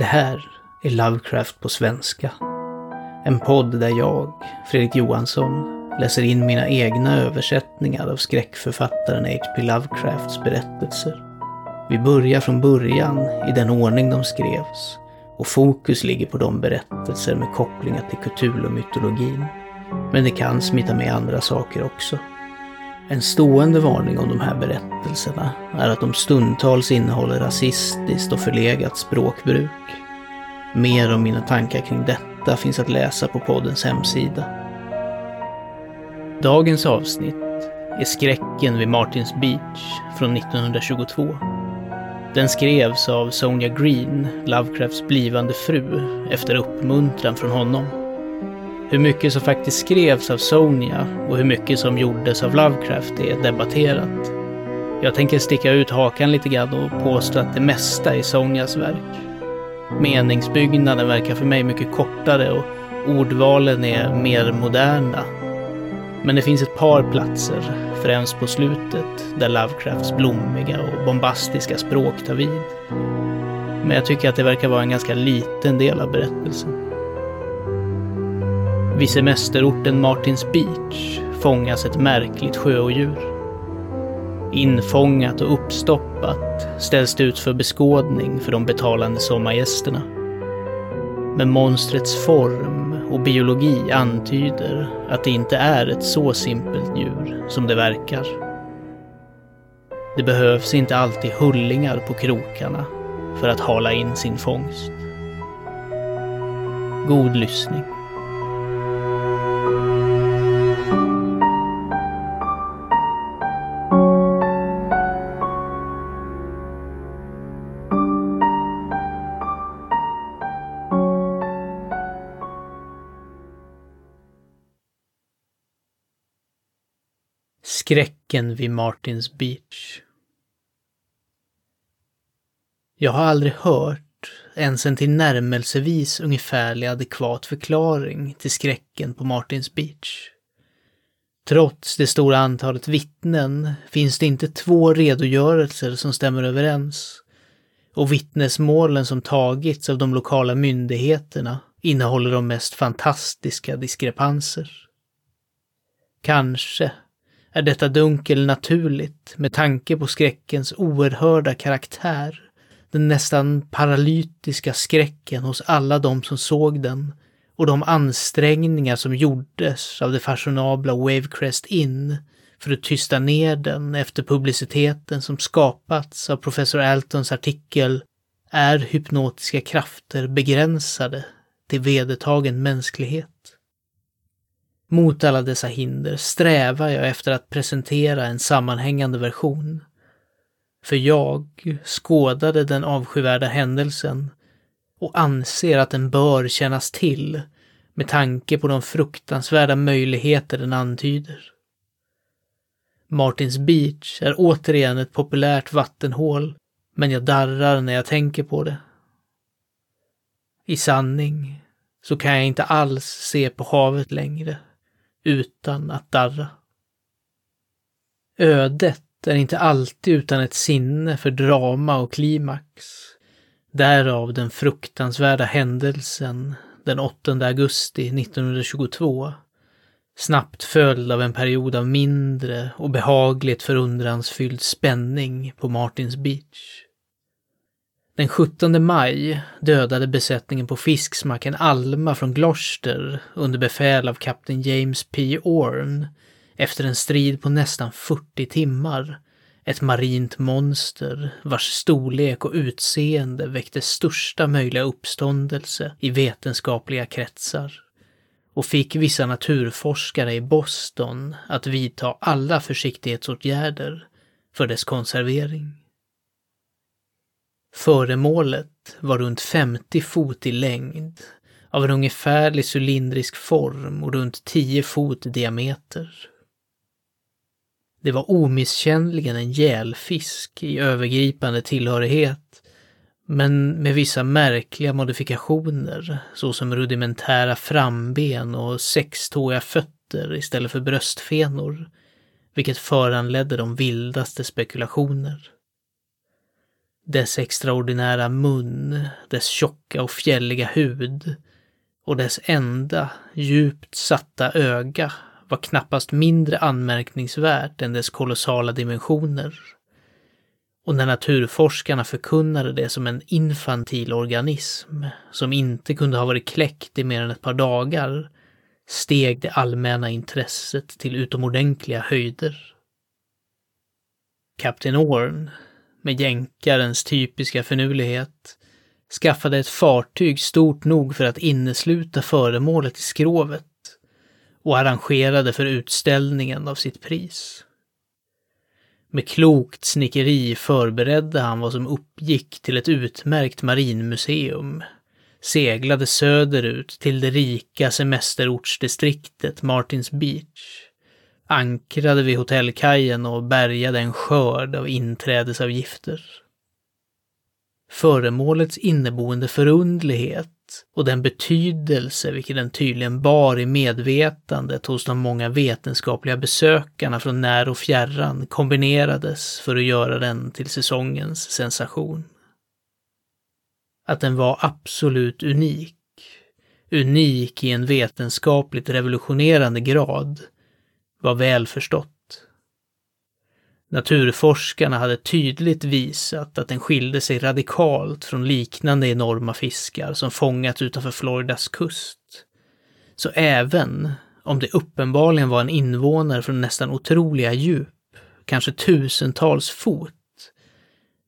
Det här är Lovecraft på svenska. En podd där jag, Fredrik Johansson, läser in mina egna översättningar av skräckförfattaren H.P. Lovecrafts berättelser. Vi börjar från början i den ordning de skrevs och fokus ligger på de berättelser med kopplingar till Cthulhu-mytologin. Men det kan smita med andra saker också. En stående varning om de här berättelserna är att de stundtals innehåller rasistiskt och förlegat språkbruk. Mer om mina tankar kring detta finns att läsa på poddens hemsida. Dagens avsnitt är Skräcken vid Martins Beach från 1922. Den skrevs av Sonja Green, Lovecrafts blivande fru, efter uppmuntran från honom. Hur mycket som faktiskt skrevs av Sonia och hur mycket som gjordes av Lovecraft är debatterat. Jag tänker sticka ut hakan lite grann och påstå att det mesta är Sonias verk. Meningsbyggnaden verkar för mig mycket kortare och ordvalen är mer moderna. Men det finns ett par platser, främst på slutet, där Lovecrafts blommiga och bombastiska språk tar vid. Men jag tycker att det verkar vara en ganska liten del av berättelsen. Vid semesterorten Martins Beach fångas ett märkligt sjöodjur. Infångat och uppstoppat ställs det ut för beskådning för de betalande sommargästerna. Men monstrets form och biologi antyder att det inte är ett så simpelt djur som det verkar. Det behövs inte alltid hullingar på krokarna för att hala in sin fångst. God lyssning. Skräcken vid Martins Beach. Jag har aldrig hört ens en tillnärmelsevis ungefärlig adekvat förklaring till skräcken på Martins Beach. Trots det stora antalet vittnen finns det inte två redogörelser som stämmer överens. Och vittnesmålen som tagits av de lokala myndigheterna innehåller de mest fantastiska diskrepanser. Kanske är detta dunkel naturligt med tanke på skräckens oerhörda karaktär. Den nästan paralytiska skräcken hos alla de som såg den och de ansträngningar som gjordes av det fashionabla Wavecrest Inn för att tysta ner den efter publiciteten som skapats av professor Altons artikel Är hypnotiska krafter begränsade till vedertagen mänsklighet? Mot alla dessa hinder strävar jag efter att presentera en sammanhängande version. För jag skådade den avskyvärda händelsen och anser att den bör kännas till med tanke på de fruktansvärda möjligheter den antyder. Martins Beach är återigen ett populärt vattenhål, men jag darrar när jag tänker på det. I sanning så kan jag inte alls se på havet längre utan att darra. Ödet är inte alltid utan ett sinne för drama och klimax. Därav den fruktansvärda händelsen den 8 augusti 1922, snabbt följd av en period av mindre och behagligt förundransfylld spänning på Martins Beach. Den 17 maj dödade besättningen på fisksmacken Alma från Gloucester under befäl av kapten James P. Orne efter en strid på nästan 40 timmar ett marint monster vars storlek och utseende väckte största möjliga uppståndelse i vetenskapliga kretsar och fick vissa naturforskare i Boston att vidta alla försiktighetsåtgärder för dess konservering. Föremålet var runt 50 fot i längd, av en ungefärlig cylindrisk form och runt 10 fot i diameter. Det var omisskännligen en gälfisk i övergripande tillhörighet, men med vissa märkliga modifikationer, såsom rudimentära framben och sextåiga fötter istället för bröstfenor, vilket föranledde de vildaste spekulationer. Dess extraordinära mun, dess tjocka och fjälliga hud och dess enda djupt satta öga var knappast mindre anmärkningsvärt än dess kolossala dimensioner. Och när naturforskarna förkunnade det som en infantil organism som inte kunde ha varit kläckt i mer än ett par dagar steg det allmänna intresset till utomordentliga höjder. Kapten Orn, med jänkarens typiska finurlighet, skaffade ett fartyg stort nog för att innesluta föremålet i skrovet och arrangerade för utställningen av sitt pris. Med klokt snickeri förberedde han vad som uppgick till ett utmärkt marinmuseum, seglade söderut till det rika semesterortsdistriktet Martins Beach, ankrade vid hotellkajen och bärgade en skörd av inträdesavgifter. Föremålets inneboende förundlighet och den betydelse vilken den tydligen bar i medvetandet hos de många vetenskapliga besökarna från när och fjärran kombinerades för att göra den till säsongens sensation. Att den var absolut unik, unik i en vetenskapligt revolutionerande grad, var väl förstått. Naturforskarna hade tydligt visat att den skilde sig radikalt från liknande enorma fiskar som fångats utanför Floridas kust. Så även om det uppenbarligen var en invånare från nästan otroliga djup, kanske tusentals fot,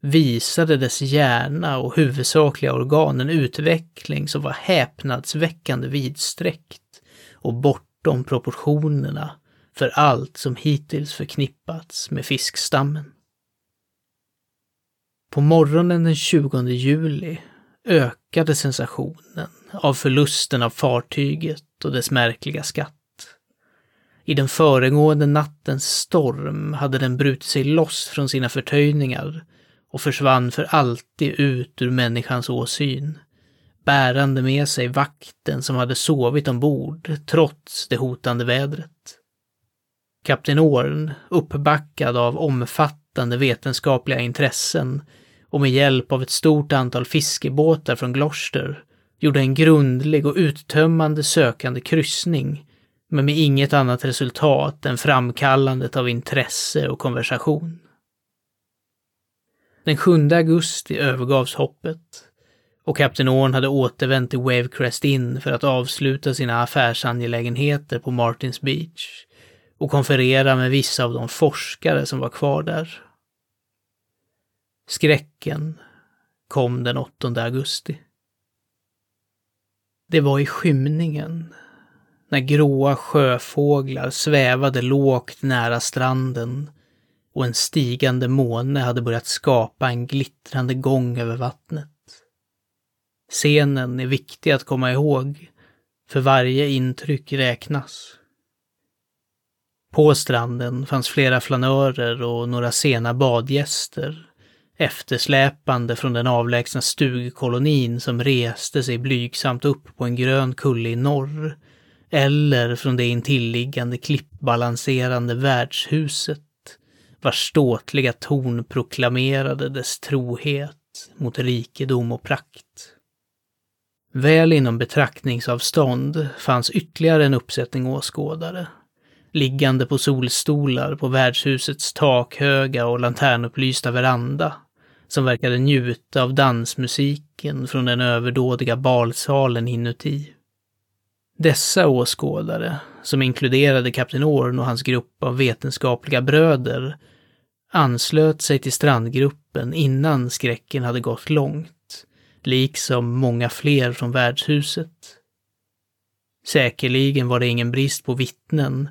visade dess hjärna och huvudsakliga organ en utveckling som var häpnadsväckande vidsträckt och bortom proportionerna för allt som hittills förknippats med fiskstammen. På morgonen den 20 juli ökade sensationen av förlusten av fartyget och dess märkliga skatt. I den föregående nattens storm hade den brutit sig loss från sina förtöjningar och försvann för alltid ut ur människans åsyn, bärande med sig vakten som hade sovit ombord trots det hotande vädret. Kapten Orn, uppbackad av omfattande vetenskapliga intressen och med hjälp av ett stort antal fiskebåtar från Gloucester, gjorde en grundlig och uttömmande sökande kryssning, men med inget annat resultat än framkallandet av intresse och konversation. Den 7 augusti övergavs hoppet och kapten Orn hade återvänt till Wavecrest Inn för att avsluta sina affärsangelägenheter på Martins Beach och konferera med vissa av de forskare som var kvar där. Skräcken kom den 8 augusti. Det var i skymningen, när gråa sjöfåglar svävade lågt nära stranden och en stigande måne hade börjat skapa en glittrande gång över vattnet. Scenen är viktig att komma ihåg, för varje intryck räknas. På stranden fanns flera flanörer och några sena badgäster, eftersläpande från den avlägsna stugkolonin som reste sig blygsamt upp på en grön kulle i norr, eller från det intilliggande klippbalanserande värdshuset, vars ståtliga torn proklamerade dess trohet mot rikedom och prakt. Väl inom betraktningsavstånd fanns ytterligare en uppsättning åskådare, liggande på solstolar på värdshusets takhöga och lanternupplysta veranda, som verkade njuta av dansmusiken från den överdådiga balsalen inuti. Dessa åskådare, som inkluderade kapten Orn och hans grupp av vetenskapliga bröder, anslöt sig till strandgruppen innan skräcken hade gått långt, liksom många fler från värdshuset. Säkerligen var det ingen brist på vittnen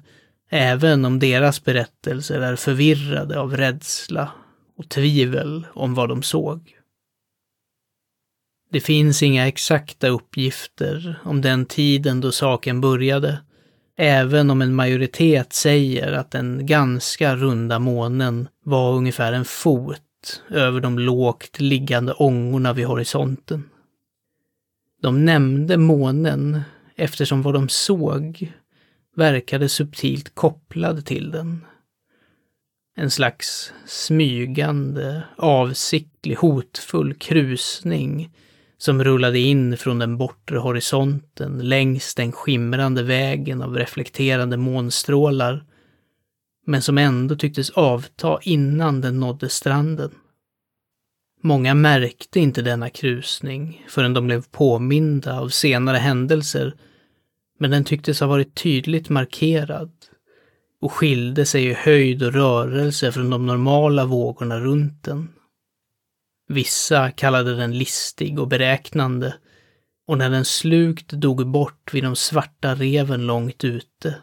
även om deras berättelser är förvirrade av rädsla och tvivel om vad de såg. Det finns inga exakta uppgifter om den tiden då saken började, även om en majoritet säger att den ganska runda månen var ungefär en fot över de lågt liggande ångorna vid horisonten. De nämnde månen eftersom vad de såg verkade subtilt kopplad till den. En slags smygande, avsiktlig hotfull krusning som rullade in från den bortre horisonten längs den skimrande vägen av reflekterande månstrålar, men som ändå tycktes avta innan den nådde stranden. Många märkte inte denna krusning förrän de blev påminda av senare händelser, men den tycktes ha varit tydligt markerad och skilde sig i höjd och rörelse från de normala vågorna runt den. Vissa kallade den listig och beräknande och när den slukt dog bort vid de svarta reven långt ute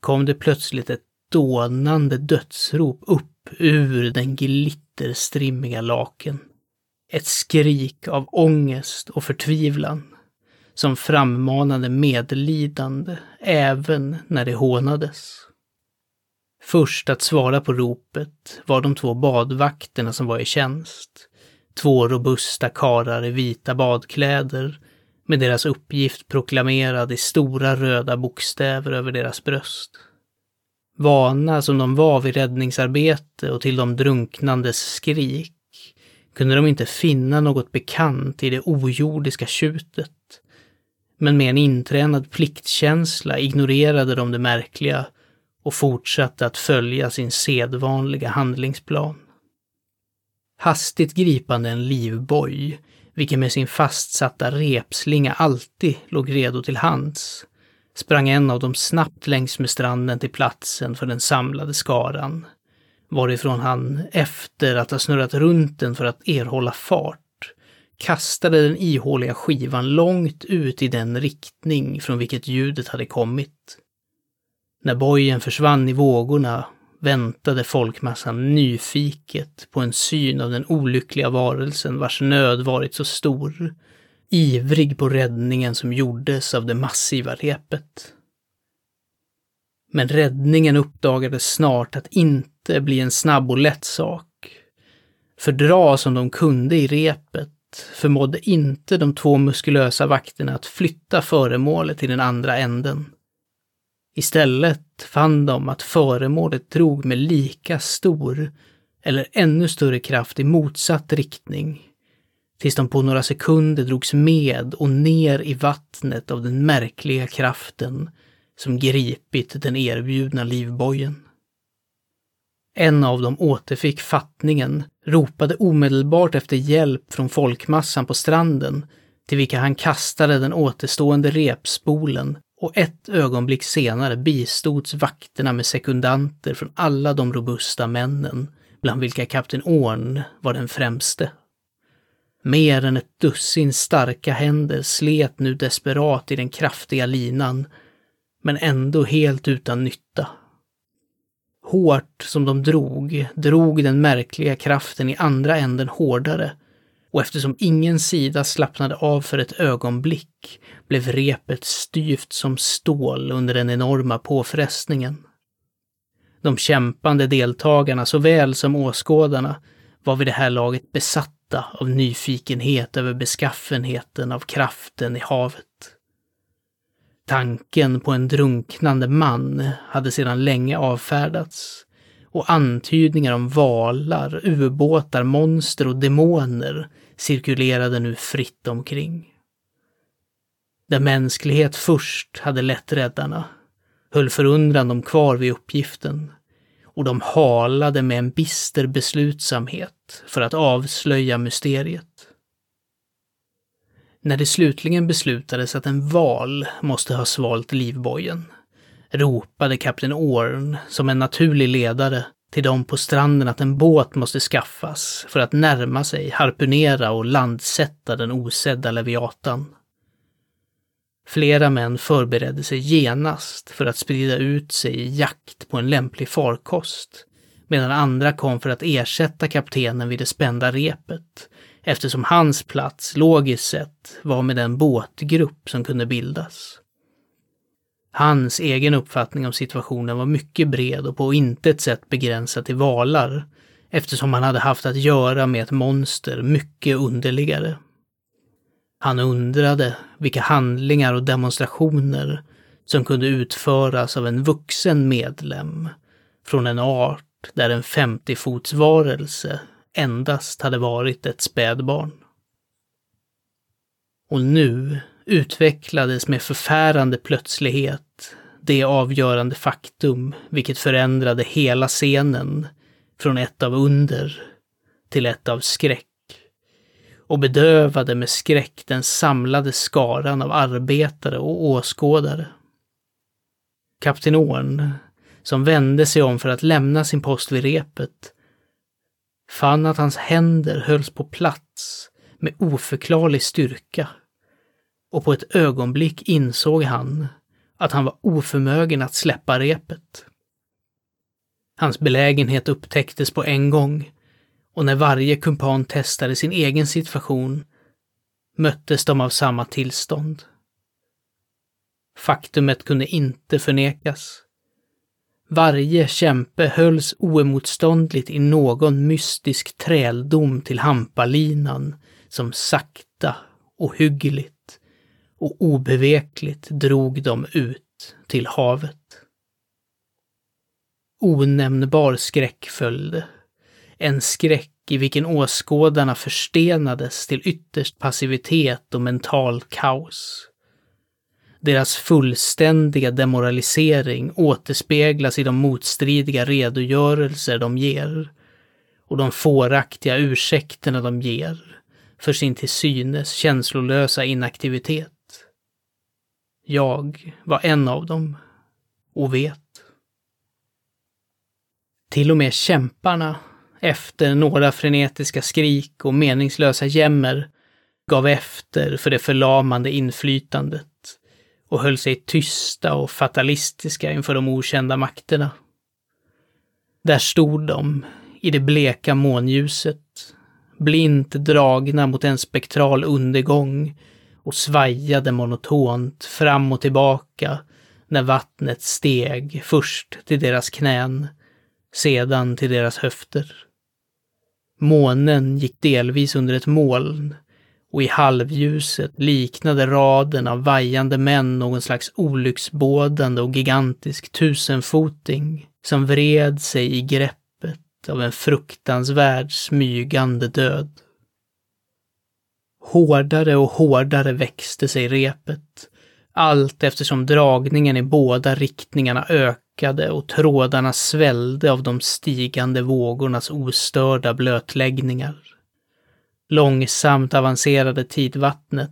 kom det plötsligt ett dånande dödsrop upp ur den glitterstrimmiga laken. Ett skrik av ångest och förtvivlan som frammanade medlidande även när det hånades. Först att svara på ropet var de två badvakterna som var i tjänst. Två robusta karar i vita badkläder med deras uppgift proklamerad i stora röda bokstäver över deras bröst. Vana som de var vid räddningsarbete och till de drunknandes skrik kunde de inte finna något bekant i det ojordiska tjutet. Men med en intränad pliktkänsla ignorerade de det märkliga och fortsatte att följa sin sedvanliga handlingsplan. Hastigt gripande en livboj, vilken med sin fastsatta repslinga alltid låg redo till hands, sprang en av dem snabbt längs med stranden till platsen för den samlade skaran, varifrån han, efter att ha snurrat runt den för att erhålla fart, kastade den ihåliga skivan långt ut i den riktning från vilket ljudet hade kommit. När bojen försvann i vågorna väntade folkmassan nyfiket på en syn av den olyckliga varelsen vars nöd varit så stor, ivrig på räddningen som gjordes av det massiva repet. Men räddningen uppdagades snart att inte bli en snabb och lätt sak. Fördra som de kunde i repet förmådde inte de två muskulösa vakterna att flytta föremålet till den andra änden. Istället fann de att föremålet drog med lika stor eller ännu större kraft i motsatt riktning, tills de på några sekunder drogs med och ner i vattnet av den märkliga kraften som gripit den erbjudna livbojen. En av dem återfick fattningen, ropade omedelbart efter hjälp från folkmassan på stranden, till vilka han kastade den återstående repspolen och ett ögonblick senare bistods vakterna med sekundanter från alla de robusta männen, bland vilka kapten Orn var den främste. Mer än ett dussin starka händer slet nu desperat i den kraftiga linan, men ändå helt utan nytta. Hårt som de drog, drog den märkliga kraften i andra änden hårdare och eftersom ingen sida slappnade av för ett ögonblick blev repet styvt som stål under den enorma påfrestningen. De kämpande deltagarna såväl som åskådarna var vid det här laget besatta av nyfikenhet över beskaffenheten av kraften i havet. Tanken på en drunknande man hade sedan länge avfärdats och antydningar om valar, ubåtar, monster och demoner cirkulerade nu fritt omkring. Där mänsklighet först hade lett räddarna höll förundran dem kvar vid uppgiften och de halade med en bister beslutsamhet för att avslöja mysteriet. När det slutligen beslutades att en val måste ha svalt livbojen ropade kapten Orn som en naturlig ledare till dem på stranden att en båt måste skaffas för att närma sig, harpunera och landsätta den osedda leviatan. Flera män förberedde sig genast för att sprida ut sig i jakt på en lämplig farkost, medan andra kom för att ersätta kaptenen vid det spända repet, eftersom hans plats logiskt sett var med den båtgrupp som kunde bildas. Hans egen uppfattning om situationen var mycket bred och på intet sätt begränsad till valar, eftersom han hade haft att göra med ett monster mycket underligare. Han undrade vilka handlingar och demonstrationer som kunde utföras av en vuxen medlem från en art där en 50-fotsvarelse endast hade varit ett spädbarn. Och nu utvecklades med förfärande plötslighet det avgörande faktum vilket förändrade hela scenen från ett av under till ett av skräck och bedövade med skräck den samlade skaran av arbetare och åskådare. Kapten Orn, som vände sig om för att lämna sin post vid repet, fann att hans händer hölls på plats med oförklarlig styrka. Och på ett ögonblick insåg han att han var oförmögen att släppa repet. Hans belägenhet upptäcktes på en gång och när varje kumpan testade sin egen situation möttes de av samma tillstånd. Faktumet kunde inte förnekas. Varje kämpe hölls oemotståndligt i någon mystisk träldom till hampalinan som sakta och hyggligt och obevekligt drog dem ut till havet. Onämnbar skräck följde. En skräck i vilken åskådarna förstenades till ytterst passivitet och mental kaos. Deras fullständiga demoralisering återspeglas i de motstridiga redogörelser de ger och de fåraktiga ursäkterna de ger för sin till synes känslolösa inaktivitet. Jag var en av dem och vet. Till och med kämparna, efter några frenetiska skrik och meningslösa jämmer, gav efter för det förlamande inflytandet och höll sig tysta och fatalistiska inför de okända makterna. Där stod de, i det bleka månljuset, blint dragna mot en spektral undergång och svajade monotont fram och tillbaka när vattnet steg först till deras knän, sedan till deras höfter. Månen gick delvis under ett moln och i halvljuset liknade raden av vajande män någon slags olycksbådande och gigantisk tusenfoting som vred sig i greppet av en fruktansvärd smygande död. Hårdare och hårdare växte sig repet, allt eftersom dragningen i båda riktningarna ökade och trådarna svällde av de stigande vågornas ostörda blötläggningar. Långsamt avancerade tidvattnet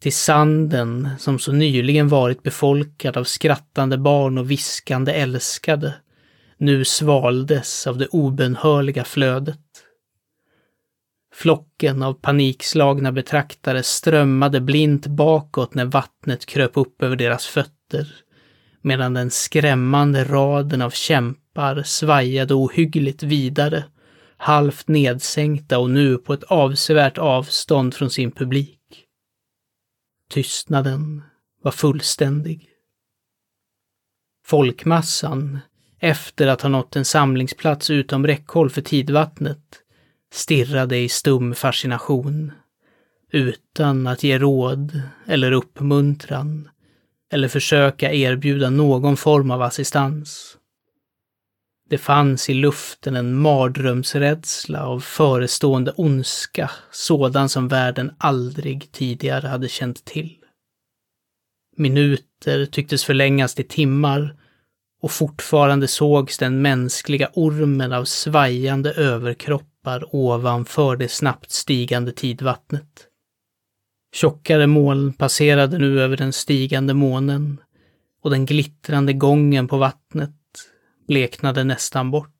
till sanden som så nyligen varit befolkad av skrattande barn och viskande älskade, nu svaldes av det obenhörliga flödet. Flocken av panikslagna betraktare strömmade blint bakåt när vattnet kröp upp över deras fötter, medan den skrämmande raden av kämpar svajade ohyggligt vidare halvt nedsänkta och nu på ett avsevärt avstånd från sin publik. Tystnaden var fullständig. Folkmassan, efter att ha nått en samlingsplats utom räckhåll för tidvattnet, stirrade i stum fascination, utan att ge råd eller uppmuntran eller försöka erbjuda någon form av assistans. Det fanns i luften en mardrömsrädsla av förestående ondska, sådan som världen aldrig tidigare hade känt till. Minuter tycktes förlängas till timmar och fortfarande sågs den mänskliga ormen av svajande överkroppar ovanför det snabbt stigande tidvattnet. Tjockare moln passerade nu över den stigande månen och den glittrande gången på vattnet bleknade nästan bort.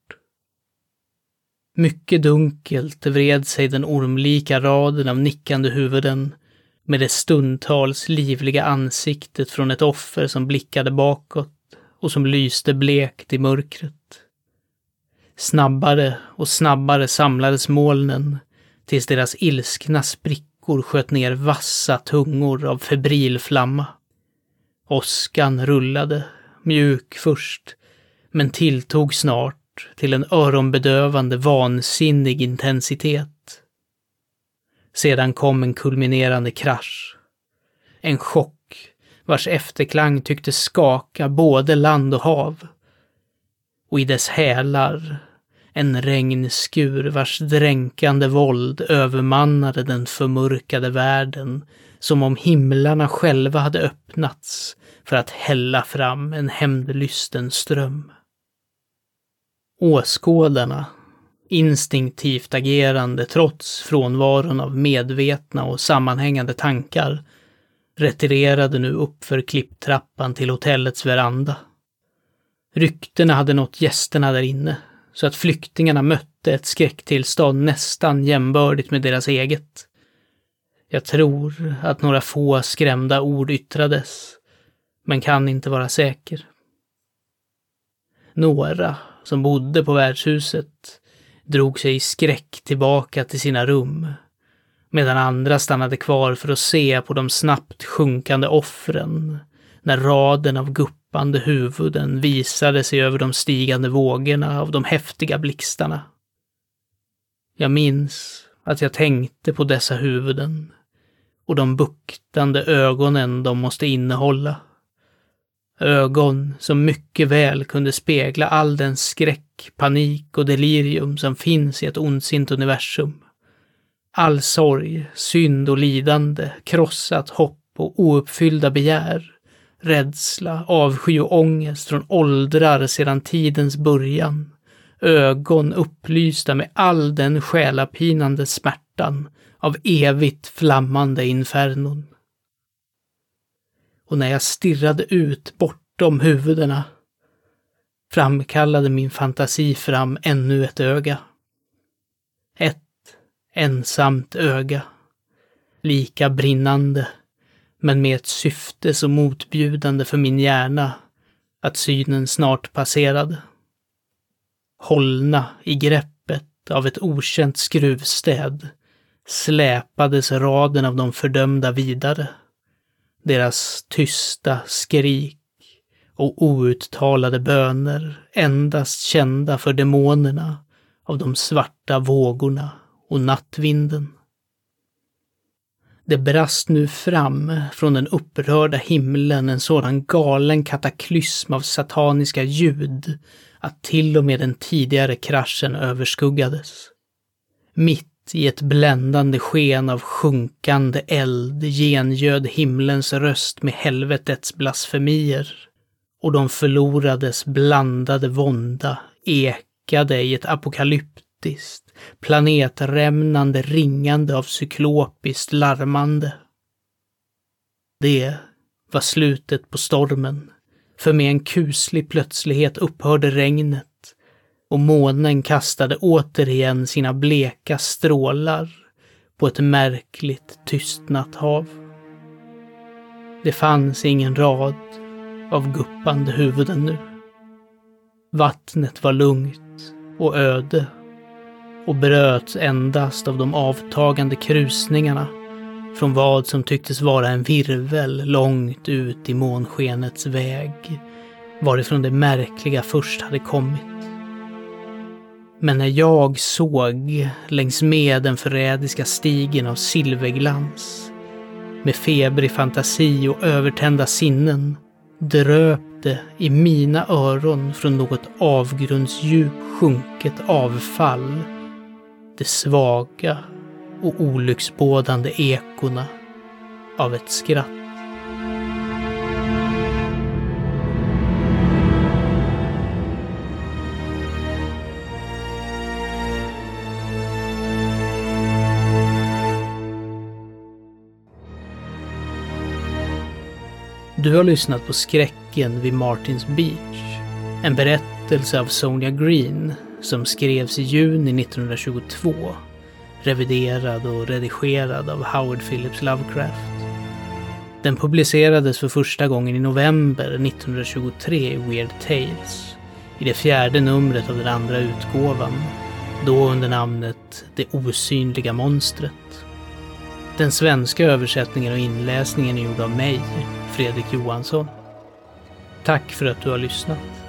Mycket dunkelt vred sig den ormlika raden av nickande huvuden med det stundtals livliga ansiktet från ett offer som blickade bakåt och som lyste blekt i mörkret. Snabbare och snabbare samlades molnen tills deras ilskna sprickor sköt ner vassa tungor av febril flamma. Åskan rullade, mjuk först, men tilltog snart till en öronbedövande vansinnig intensitet. Sedan kom en kulminerande krasch. En chock vars efterklang tycktes skaka både land och hav. Och i dess hälar En regnskur vars dränkande våld övermannade den förmörkade världen som om himlarna själva hade öppnats för att hälla fram en hämndlysten ström. Åskådarna, instinktivt agerande trots frånvaron av medvetna och sammanhängande tankar, retirerade nu uppför klipptrappan till hotellets veranda. Ryktena hade nått gästerna där inne, så att flyktingarna mötte ett skräcktillstånd nästan jämbördigt med deras eget. Jag tror att några få skrämda ord yttrades, men kan inte vara säker. Några som bodde på värdshuset drog sig i skräck tillbaka till sina rum, medan andra stannade kvar för att se på de snabbt sjunkande offren när raden av guppande huvuden visade sig över de stigande vågorna av de häftiga blixtarna. Jag minns att jag tänkte på dessa huvuden och de buktande ögonen de måste innehålla. Ögon som mycket väl kunde spegla all den skräck, panik och delirium som finns i ett ondsint universum. All sorg, synd och lidande, krossat hopp och ouppfyllda begär, rädsla, avsky och ångest från åldrar sedan tidens början, ögon upplysta med all den själapinande smärtan av evigt flammande infernon. Och när jag stirrade ut bortom huvudena framkallade min fantasi fram ännu ett öga. Ett ensamt öga. Lika brinnande, men med ett syfte så motbjudande för min hjärna att synen snart passerade. Hållna i greppet av ett okänt skruvstäd släpades raden av de fördömda vidare. Deras tysta skrik och outtalade böner endast kända för demonerna av de svarta vågorna och nattvinden. Det brast nu fram från den upprörda himlen en sådan galen kataklysm av sataniska ljud att till och med den tidigare kraschen överskuggades. Mitt i ett bländande sken av sjunkande eld gengöd himlens röst med helvetets blasfemier. Och de förlorades blandade vånda ekade i ett apokalyptiskt, planeträmnande ringande av cyklopiskt larmande. Det var slutet på stormen, för med en kuslig plötslighet upphörde regnet och månen kastade återigen sina bleka strålar på ett märkligt tystnat hav. Det fanns ingen rad av guppande huvuden nu. Vattnet var lugnt och öde och bröts endast av de avtagande krusningarna från vad som tycktes vara en virvel långt ut i månskenets väg, varifrån det märkliga först hade kommit. Men när jag såg längs med den förrädiska stigen av silverglans, med febrig fantasi och övertända sinnen, dröpte i mina öron från något avgrundsdjup sjunket avfall de svaga och olycksbådande ekona av ett skratt. Du har lyssnat på Skräcken vid Martins Beach. En berättelse av Sonia Green som skrevs i juni 1922. Reviderad och redigerad av Howard Phillips Lovecraft. Den publicerades för första gången i november 1923 i Weird Tales. I det fjärde numret av den andra utgåvan. Då under namnet Det osynliga monstret. Den svenska översättningen och inläsningen är gjord av mig, Fredrik Johansson. Tack för att du har lyssnat.